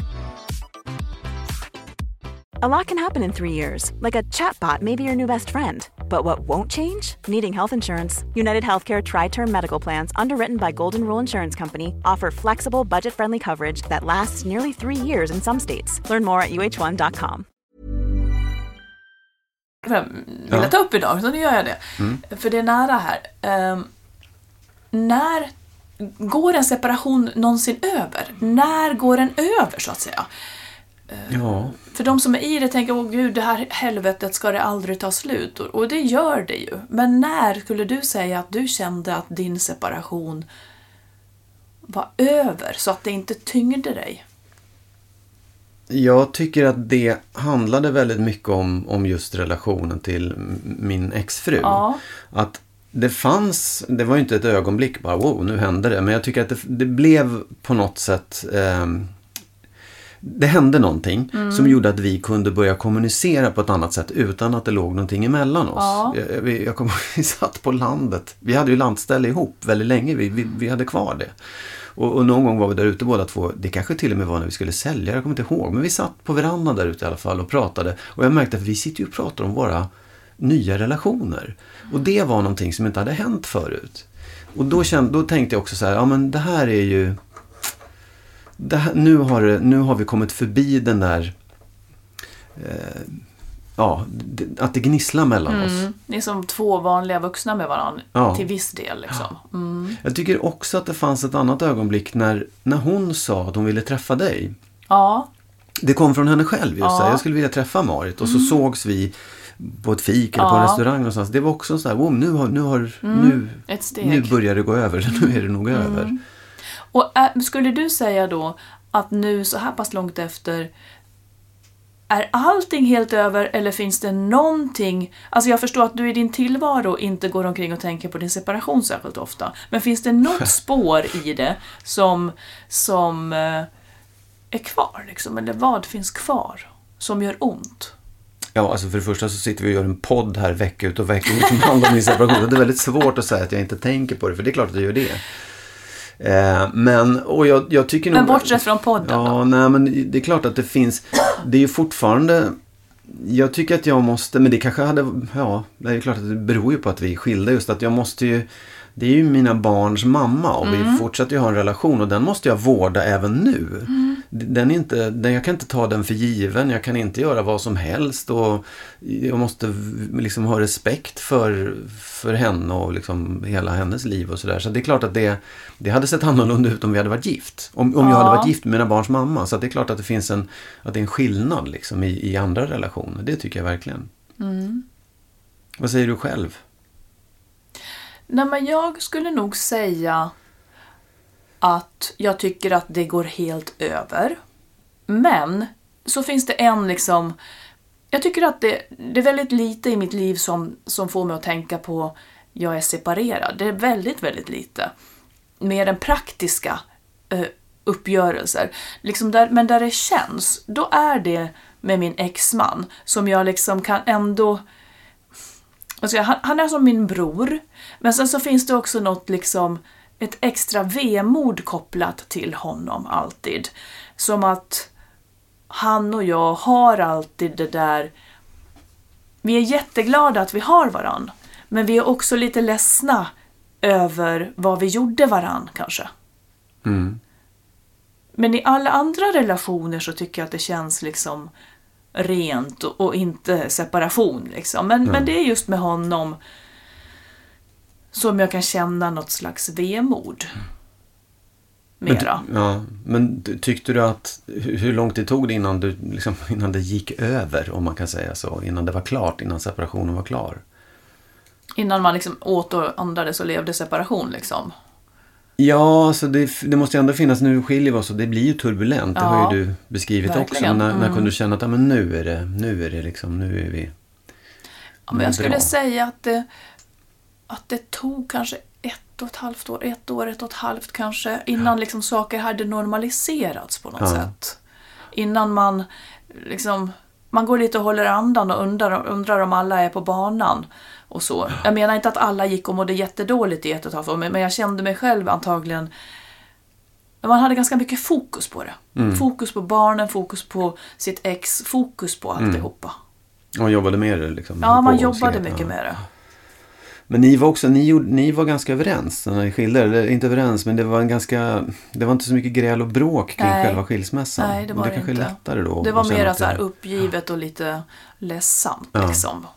A lot can happen in three years, like a chatbot may be your new best friend. But what won't change? Needing health insurance. United Healthcare Tri Term Medical Plans, underwritten by Golden Rule Insurance Company, offer flexible, budget friendly coverage that lasts nearly three years in some states. Learn more at uh1.com. vilja ta upp idag, så nu gör jag det. Mm. För det är nära här. Ehm, när går en separation någonsin över? När går den över, så att säga? Ja, För de som är i det tänker, åh gud, det här helvetet ska det aldrig ta slut. Och- det gör det ju. Men när skulle du säga att du kände att din separation var över, så att det inte tyngde dig? Jag tycker att det handlade väldigt mycket om, om just relationen till min exfru. Ja. Att det fanns, det var ju inte ett ögonblick bara wow, nu hände det. Men jag tycker att det, det blev på något sätt ehm, det hände någonting Mm. som gjorde att vi kunde börja kommunicera på ett annat sätt utan att det låg någonting emellan oss. Ja. Jag, vi- jag kommer vi satt på landet. Vi hade ju landställe ihop väldigt länge. Vi, vi, vi hade kvar det. Och, och någon gång var vi där ute båda två. Det kanske till och med var när vi skulle sälja, jag kommer inte ihåg. Men vi satt på verandan där ute i alla fall och pratade. Och jag märkte att vi sitter ju och pratar om våra nya relationer. Och det var någonting som inte hade hänt förut. Och då, kände, då tänkte jag också så här, ja men det här är ju... Här, nu, har, nu har vi kommit förbi den där... Eh, ja, att det gnisslar mellan oss. Mm. Ni är som två vanliga vuxna med varandra, Ja. till viss del. Liksom. Mm. Jag tycker också att det fanns ett annat ögonblick när, när hon sa att hon ville träffa dig. Ja, Det kom från henne själv just Ja. Mm. Jag skulle vilja träffa Marit och så sågs vi på ett fik eller på en restaurang någonstans. Det var också så här, wow, nu, har, nu, har, nu. Mm. nu börjar det gå över. Nu är det nog över. Och äh, skulle du säga då att nu så här pass långt efter är allting helt över eller finns det någonting... Alltså jag förstår att du i din tillvaro inte går omkring och tänker på din separation särskilt ofta. Men finns det något spår i det som, som eh, är kvar? Liksom? Eller vad finns kvar som gör ont? Ja, alltså för det första så sitter vi och gör en podd här vecka ut och vecka in som handlar om min separation. Det är väldigt svårt att säga att jag inte tänker på det, för det är klart att jag gör det. Eh, men, och jag, jag tycker Men nog... bortsett från podden Ja, då? nej men det är klart att det finns... Det är ju fortfarande Jag tycker att jag måste, men det kanske hade, ja, det är klart att det beror ju på att vi är skilda just att jag måste ju det är ju mina barns mamma och Mm. vi fortsätter ju ha en relation och den måste jag vårda även nu. Mm. Den är inte, den, jag kan inte ta den för given, jag kan inte göra vad som helst och jag måste liksom ha respekt för, för henne och liksom hela hennes liv och sådär. Så det är klart att det, det hade sett annorlunda ut om vi hade varit gift. Om, om jag hade Ja. varit gift med mina barns mamma. Så det är klart att det finns en, att det är en skillnad liksom i, i andra relationer. Det tycker jag verkligen. Mm. Vad säger du själv? Nej, men jag skulle nog säga att jag tycker att det går helt över. Men så finns det en liksom... Jag tycker att det, det är väldigt lite i mitt liv som, som får mig att tänka på jag är separerad. Det är väldigt, väldigt lite. Mer än praktiska eh, uppgörelser. Liksom där, men där det känns, då är det med min exman som jag liksom kan ändå Alltså, han, han är som min bror, men sen så finns det också något liksom, ett extra vemod kopplat till honom alltid. Som att han och jag har alltid det där, vi är jätteglada att vi har varann, men vi är också lite ledsna över vad vi gjorde varann kanske. Mm. Men i alla andra relationer så tycker jag att det känns liksom rent och, och inte separation. Liksom. Men, men det är just med honom som jag kan känna något slags vemod. Men, Mera. ja, men ty- tyckte du att, hur, lång tid tog det innan, du, liksom, innan det gick över, om man kan säga så? Innan det var klart, innan separationen var klar? Innan man liksom åt och andades och levde separation. Liksom. Ja, alltså det, det måste ju ändå finnas, nu skiljer vi oss och det blir ju turbulent. Det har Ja, ju du beskrivit också. verkligen. När, när Mm. kunde du känna att ja, men nu är det, nu är det liksom, nu är vi... Ja, men jag skulle Bra. säga att det, att det tog kanske ett och ett halvt år, ett år, ett och ett halvt kanske, innan liksom saker hade normaliserats på något Ja. sätt. Innan man liksom, man går lite och håller andan och undrar, undrar om alla är på banan. Och så. Jag menar inte att alla gick och mådde jättedåligt i ett och ett halvt år, men jag kände mig själv antagligen man hade ganska mycket fokus på det. Fokus på barnen, fokus på sitt ex, fokus på alltihopa. Och jobbade med det liksom? Ja, man jobbade mycket ja. med det. Men ni var också, ni, gjorde, ni var ganska överens när ni skilde er. Eller inte överens, men det var en ganska, det var inte så mycket gräl och bråk kring Nej. själva skilsmässan. Nej, det Och var det det kanske är inte. lättare då. Det var mer så här det- uppgivet och lite ledsamt Ja. liksom.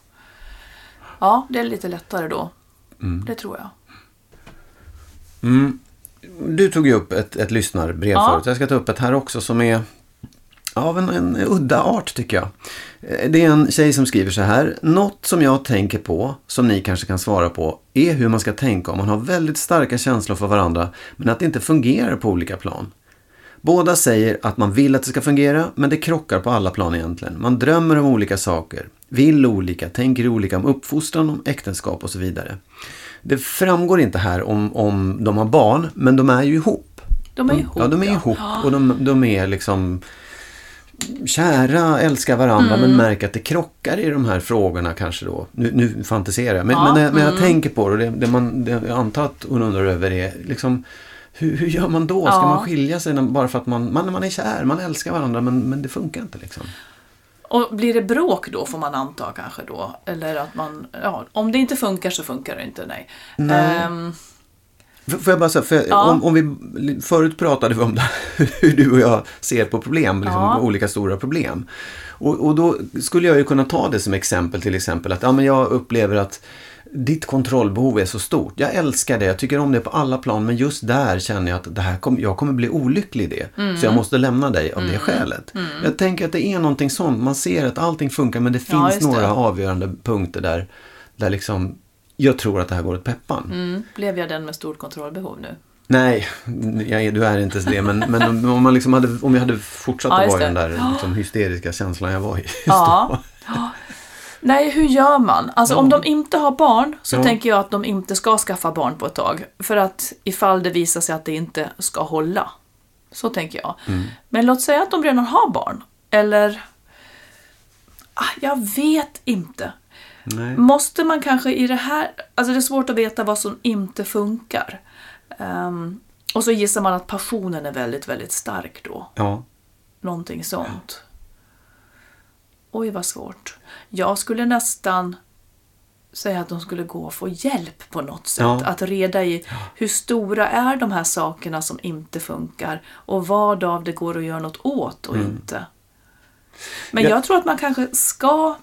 Ja, det är lite lättare då. Det tror jag. Mm. Du tog ju upp ett, ett lyssnarbrev Ja. förut. Jag ska ta upp ett här också som är av en, en udda art tycker jag. Eh, Det är en tjej som skriver så här. Något som jag tänker på, som ni kanske kan svara på, är hur man ska tänka om man har väldigt starka känslor för varandra, men att det inte fungerar på olika plan. Båda säger att man vill att det ska fungera, men det krockar på alla plan egentligen. Man drömmer om olika saker, vill olika, tänker olika om uppfostran, om äktenskap och så vidare. Det framgår inte här om, om de har barn, men de är ju ihop. De är ihop, Ja, de är ja. ihop och de, de är liksom kära, älskar varandra Mm. men märker att det krockar i de här frågorna kanske då. Nu, nu fantiserar jag. Men, Ja, men, när- när jag mm. tänker på det, och det, det, man, det jag antar att hon undrar över är liksom hur, hur gör man då? Ska Ja. man skilja sig bara för att man, man, man är kär, man älskar varandra men, men det funkar inte liksom. Och blir det bråk då får man anta kanske då. Eller att man, ja, om det inte funkar så funkar det inte, nej. Nej. F- Får jag bara säga, för Ja. om, om vi, förut pratade vi om det, hur du och jag ser på problem, liksom, Ja. olika stora problem. Och, och då skulle jag ju kunna ta det som exempel till exempel att ja, men jag upplever att ditt kontrollbehov är så stort. Jag älskar det, jag tycker om det på alla plan men just där känner jag att det här kom, jag kommer bli olycklig i det. Mm. Så jag måste lämna dig av det skälet. Jag tänker att det är någonting sånt, man ser att allting funkar men det Ja, finns det. några avgörande punkter där, där liksom jag tror att det här går åt peppan. mm, blev jag den med stort kontrollbehov nu? Nej, jag du är inte det. Men, men om, man liksom hade, om vi hade fortsatt Ja, att vara i den där liksom, hysteriska känslan jag var i just Ja. då. Nej, hur gör man? Alltså om de inte har barn så Ja. tänker jag att de inte ska skaffa barn på ett tag. För att ifall det visar sig att det inte ska hålla. Så tänker jag. Men låt säga att de redan har barn. Eller... Ah, jag vet inte. Nej. Måste man kanske i det här... Alltså det är svårt att veta vad som inte funkar. Ehm, och så gissar man att passionen är väldigt, väldigt stark då. Ja. Någonting sånt. Oj, vad svårt. Jag skulle nästan säga att de skulle gå och få hjälp på något sätt. Ja. Att reda i hur stora är de här sakerna som inte funkar och vad av det går att göra något åt och inte. Men Mm. Ja. jag tror att man kanske ska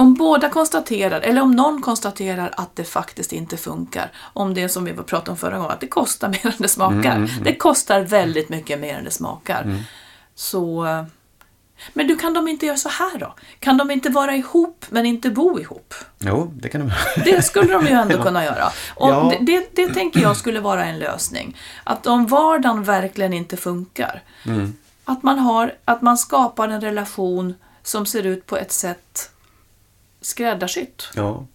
om båda konstaterar, eller om någon konstaterar att det faktiskt inte funkar, om det som vi pratade om förra gången, att det kostar mer än det smakar. Mm, Det kostar väldigt mycket mer än det smakar. Så... eh, Men du, kan de inte göra så här då? Kan de inte vara ihop men inte bo ihop? Jo, det kan de Det skulle de ju ändå kunna göra. Och Ja. det, det, det tänker jag skulle vara en lösning. Att om vardagen verkligen inte funkar, Mm. att, man har, att man skapar en relation som ser ut på ett sätt skräddarsytt. Ja,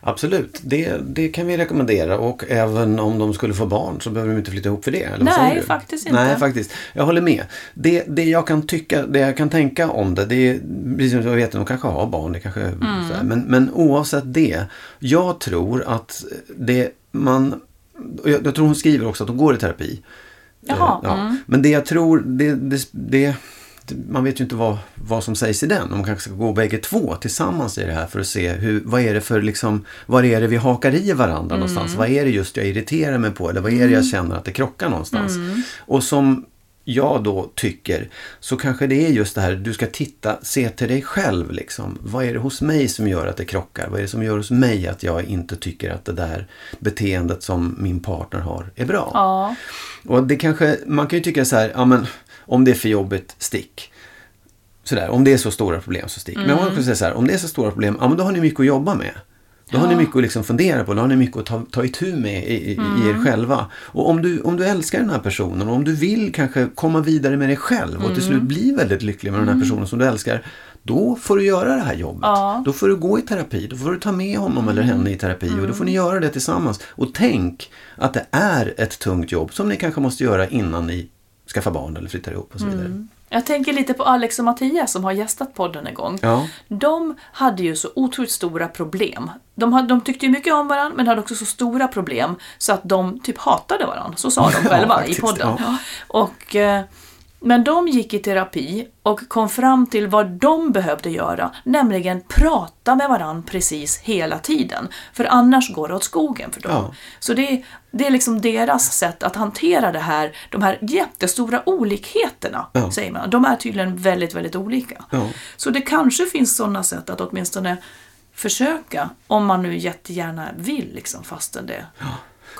absolut. Det, det kan vi rekommendera och även om de skulle få barn så behöver de inte flytta ihop för det. Eller Nej, faktiskt inte. Nej, faktiskt. Jag håller med. Det, det jag kan tycka, det jag kan tänka om det, det är, precis som jag vet, de kanske har barn, det kanske Mm. här, men, men oavsett det. Jag tror att det man, jag, jag tror hon skriver också att hon går i terapi. Jaha, Eh, Ja. mm. Men det jag tror, det, det, det, man vet ju inte vad, vad som sägs i den. De kanske ska gå bägge två tillsammans i det här för att se hur, vad är det för liksom, vad är det vi hakar i varandra någonstans? Vad är det just jag irriterar mig på? Eller vad är det jag känner att det krockar någonstans? Och som jag då tycker så kanske det är just det här, du ska titta, se till dig själv liksom. Vad är det hos mig som gör att det krockar? Vad är det som gör hos mig att jag inte tycker att det där beteendet som min partner har är bra? Ja. Och det kanske, man kan ju tycka så här, ja men om det är för jobbigt, stick. Sådär, om det är så stora problem så stick. Men man kan säga så här, om det är så stora problem, ja men då har ni mycket att jobba med. Då har ni mycket att liksom fundera på, då har ni mycket att ta, ta itu med i, i, i er själva. Och om du, om du älskar den här personen och om du vill kanske komma vidare med dig själv och till slut bli väldigt lycklig med den här personen som du älskar. Då får du göra det här jobbet. Ja. Då får du gå i terapi. Då får du ta med honom eller henne i terapi och då får ni göra det tillsammans. Och tänk att det är ett tungt jobb som ni kanske måste göra innan ni skaffar barn eller flyttar ihop och så vidare. Jag tänker lite på Alex och Mattias som har gästat podden en gång. Ja. De hade ju så otroligt stora problem. De, hade, de tyckte ju mycket om varandra men hade också så stora problem så att de typ hatade varandra. Så sa de Ja, själva faktiskt, i podden. ja. Och, eh, men de gick i terapi och kom fram till vad de behövde göra, nämligen prata med varandra precis hela tiden. För annars går det åt skogen för dem. Ja. Så det, är- det är liksom deras sätt att hantera det här, de här jättestora olikheterna, Ja. säger man. De är tydligen väldigt, väldigt olika. Ja. Så det kanske finns sådana sätt att åtminstone försöka, om man nu jättegärna vill, liksom, fastän det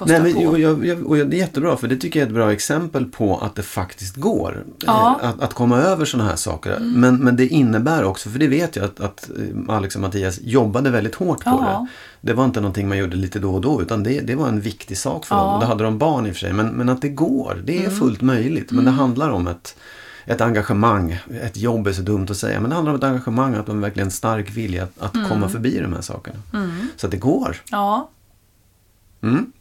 kostar Nej, men, på. och jag, jag, och det är jättebra för det tycker jag är ett bra exempel på att det faktiskt går. Ja. Eh, Att, att komma över sådana här saker. Men, men det innebär också, för det vet jag att, att eh, Alex och Mattias jobbade väldigt hårt på Ja. det. Det var inte någonting man gjorde lite då och då utan det, det var en viktig sak för Ja. dem. Och då hade de barn i och för sig. Men, men att det går, det är fullt möjligt. Men det handlar om ett ett engagemang, ett jobb är så dumt att säga, men det handlar om ett engagemang, att de verkligen en stark vilja att, att komma förbi de här sakerna. Så att det går. Ja. Mm.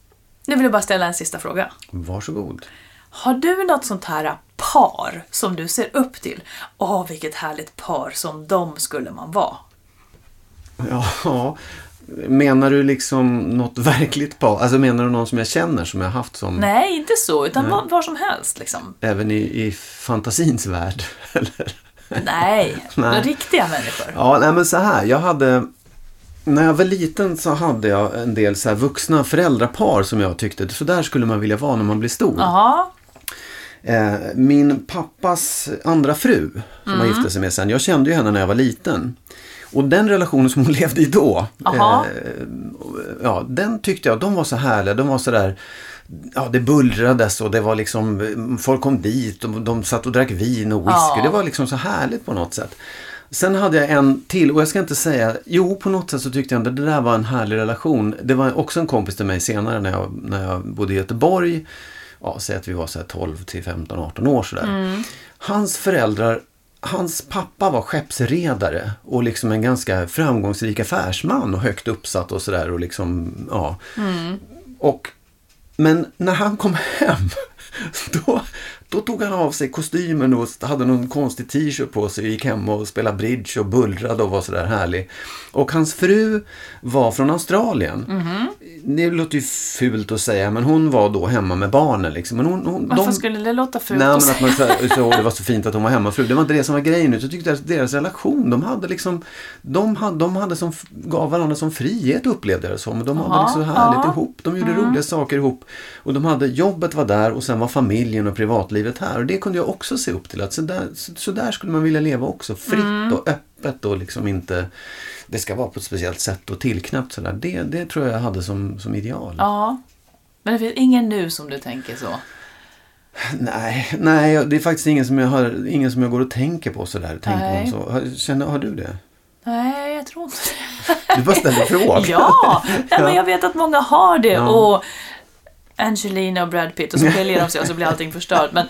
Nu vill jag bara ställa en sista fråga. Varsågod. Har du något sånt här par som du ser upp till? Åh, vilket härligt par som de skulle man vara. Ja, menar du liksom något verkligt par? Alltså menar du någon som jag känner som jag har haft som Nej, inte så, utan var, var som helst liksom. även i, i fantasins värld? Eller? Nej, Nej. riktiga människor. Ja, nej men så här. Jag hade... När jag var liten så hade jag en del så vuxna föräldrapar som jag tyckte, så där skulle man vilja vara när man blir stor. Jaha, Eh, min pappas andra fru, som han gifte sig med sen, jag kände ju henne när jag var liten. Och den relationen som hon levde i då, Aha. eh, ja, den tyckte jag, de var så härliga, de var så där Ja, det bullrades och det var liksom, folk kom dit och de satt och drack vin och whisky. Ja. Det var liksom så härligt på något sätt. Sen hade jag en till och jag ska inte säga, jo på något sätt så tyckte jag ändå det där var en härlig relation. Det var också en kompis till mig senare när jag, när jag bodde i Göteborg. Ja, säg att vi var så här 12 till 15, 18 år sådär. Hans föräldrar, hans pappa var skeppsredare och liksom en ganska framgångsrik affärsman och högt uppsatt och sådär och liksom, ja. Och, men när han kom hem, då, då tog han av sig kostymen och hade någon konstig t-shirt på sig och gick hem och spelade bridge och bullrade och var sådär härlig. Och hans fru var från Australien. Mhm. Det låter ju fult att säga, men hon var då hemma med barnen. Liksom. Men hon, hon, Varför de- skulle det låta fult Nej, men att att man så, så, det var så fint att hon var hemmafru. Det var inte det som var grejen. Jag tyckte att deras relation, de hade liksom, de hade, de hade som, gav varandra som frihet upplevde jag det som. De hade liksom så härligt ja. ihop. De gjorde roliga saker ihop. Och de hade, jobbet var där och sen var familjen och privatlivet här. Och det kunde jag också se upp till. Att så där, så, så där skulle man vilja leva också. Fritt och öppet och liksom inte, det ska vara på ett speciellt sätt och tillknäppt sådär. Det, det tror jag jag hade som, som ideal. Ja. Men det finns ingen nu som du tänker så? Nej, nej, det är faktiskt ingen som jag, har, ingen som jag går och tänker på sådär. Tänker så. Har, känner, har du det? Nej, jag tror inte det. Du bara ställer frågor. Ja, nej, men jag vet att många har det. Ja. Och Angelina och Brad Pitt och så skiljer de sig och så blir allting förstört. Men,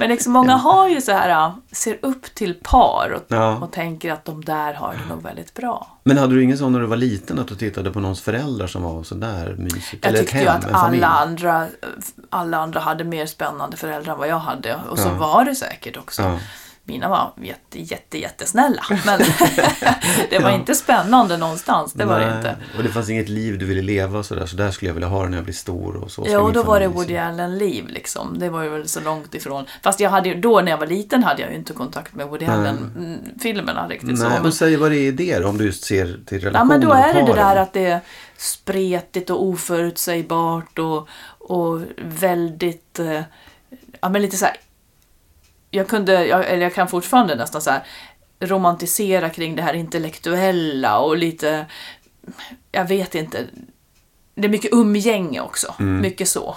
men liksom många har ju så här, ser upp till par och, Ja. och tänker att de där har det nog väldigt bra. Men hade du ingen sån när du var liten att du tittade på någons föräldrar som var sådär mysigt? Jag Eller tyckte ju hem, att en familj? alla andra, alla andra hade mer spännande föräldrar än vad jag hade. Och så Ja. var det säkert också. Ja. Mina var jätte, jätte, jättesnälla. Men det var inte spännande någonstans. Det var det Nej, inte. Och det fanns inget liv du ville leva sådär. Så där skulle jag vilja ha det när jag blir stor och så. Ja, och då var det. Woody Allen-liv liksom. Det var ju väl så långt ifrån. Fast jag hade ju, då när jag var liten hade jag ju inte kontakt med Woody Allen-filmerna riktigt så. Nej, Men, men säg vad det är i det då, om du just ser till relationen ja, men då och är det det där att det är spretigt och oförutsägbart och, och väldigt, eh, ja men lite så här. Jag kunde, jag, eller jag kan fortfarande nästan så här romantisera kring det här intellektuella och lite, jag vet inte. Det är mycket umgänge också. Mm. Mycket så.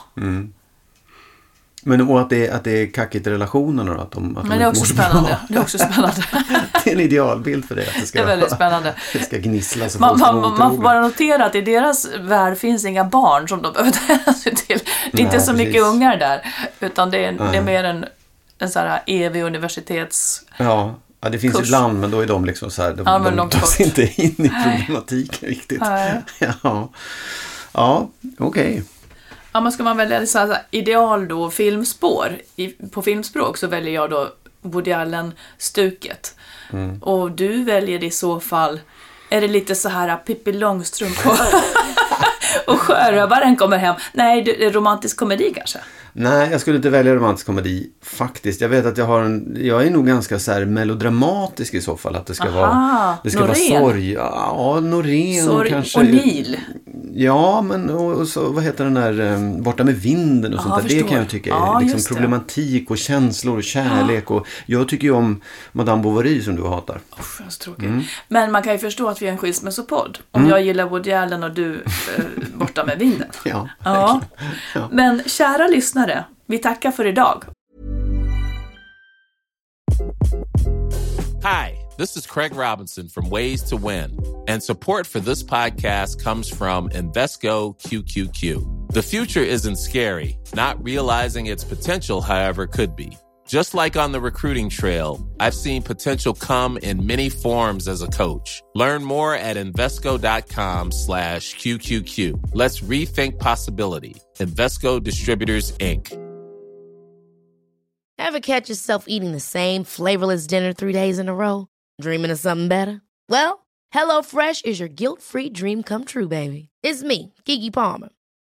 Men och att det, att det är kackigt i relationerna då? Att de, att de Men det är inte också så bra. spännande. Det är också spännande. det är en idealbild för dig. Att det, ska Det är väldigt spännande. Det ska gnissla så Man, man, man får bara notera att i deras värld finns inga barn som de behöver ta hänsyn till. Det är inte Nej, så mycket precis. ungar där. Utan det är, det är mer en, en sån här evig universitets... Ja, ja det finns Kurs. ibland men då är de liksom så här, de, Ja, de sig inte in i problematiken riktigt. Nej. Ja, ja okej. Ja, men ska man välja så här, ideal då, filmspår. I, på filmspråk så väljer jag då Woody Allen-stuket. Mm. Och du väljer i så fall, är det lite så här Pippi Långstrump och, och Sjörövaren kommer hem? Nej, det är romantisk komedi kanske? Nej, jag skulle inte välja romantisk komedi faktiskt. Jag vet att jag har en, jag är nog ganska så melodramatisk i så fall. Att det ska Aha, vara, det ska vara Norén. sorg. Ja, Norén Sorg kanske. och Nil. Ja, men och, och så, vad heter den där um, Borta med vinden och Ja, sånt där. Det kan jag tycka är Ja, liksom problematik och känslor och kärlek. Och jag tycker ju om Madame Bovary som du hatar. Usch, så tråkigt. Mm. Men man kan ju förstå att vi är en skilsmässopodd. Om jag gillar Woody Allen och du eh, Borta med vinden. Ja, Ja. Men kära lyssnare, vi tackar för idag. Hi, this is Craig Robinson from Ways to Win, and support for this podcast comes from Invesco QQQ. The future isn't scary, not realizing its potential, however, could be. Just like on the recruiting trail, I've seen potential come in many forms as a coach. Learn more at Invesco.com slash QQQ. Let's rethink possibility. Invesco Distributors, Inc. Ever catch yourself eating the same flavorless dinner three days in a row? Dreaming of something better? Well, HelloFresh is your guilt-free dream come true, baby. It's me, Kiki Palmer.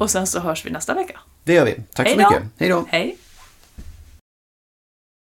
Och sen så hörs vi nästa vecka. Det gör vi. Tack så mycket. Hej då. Hej!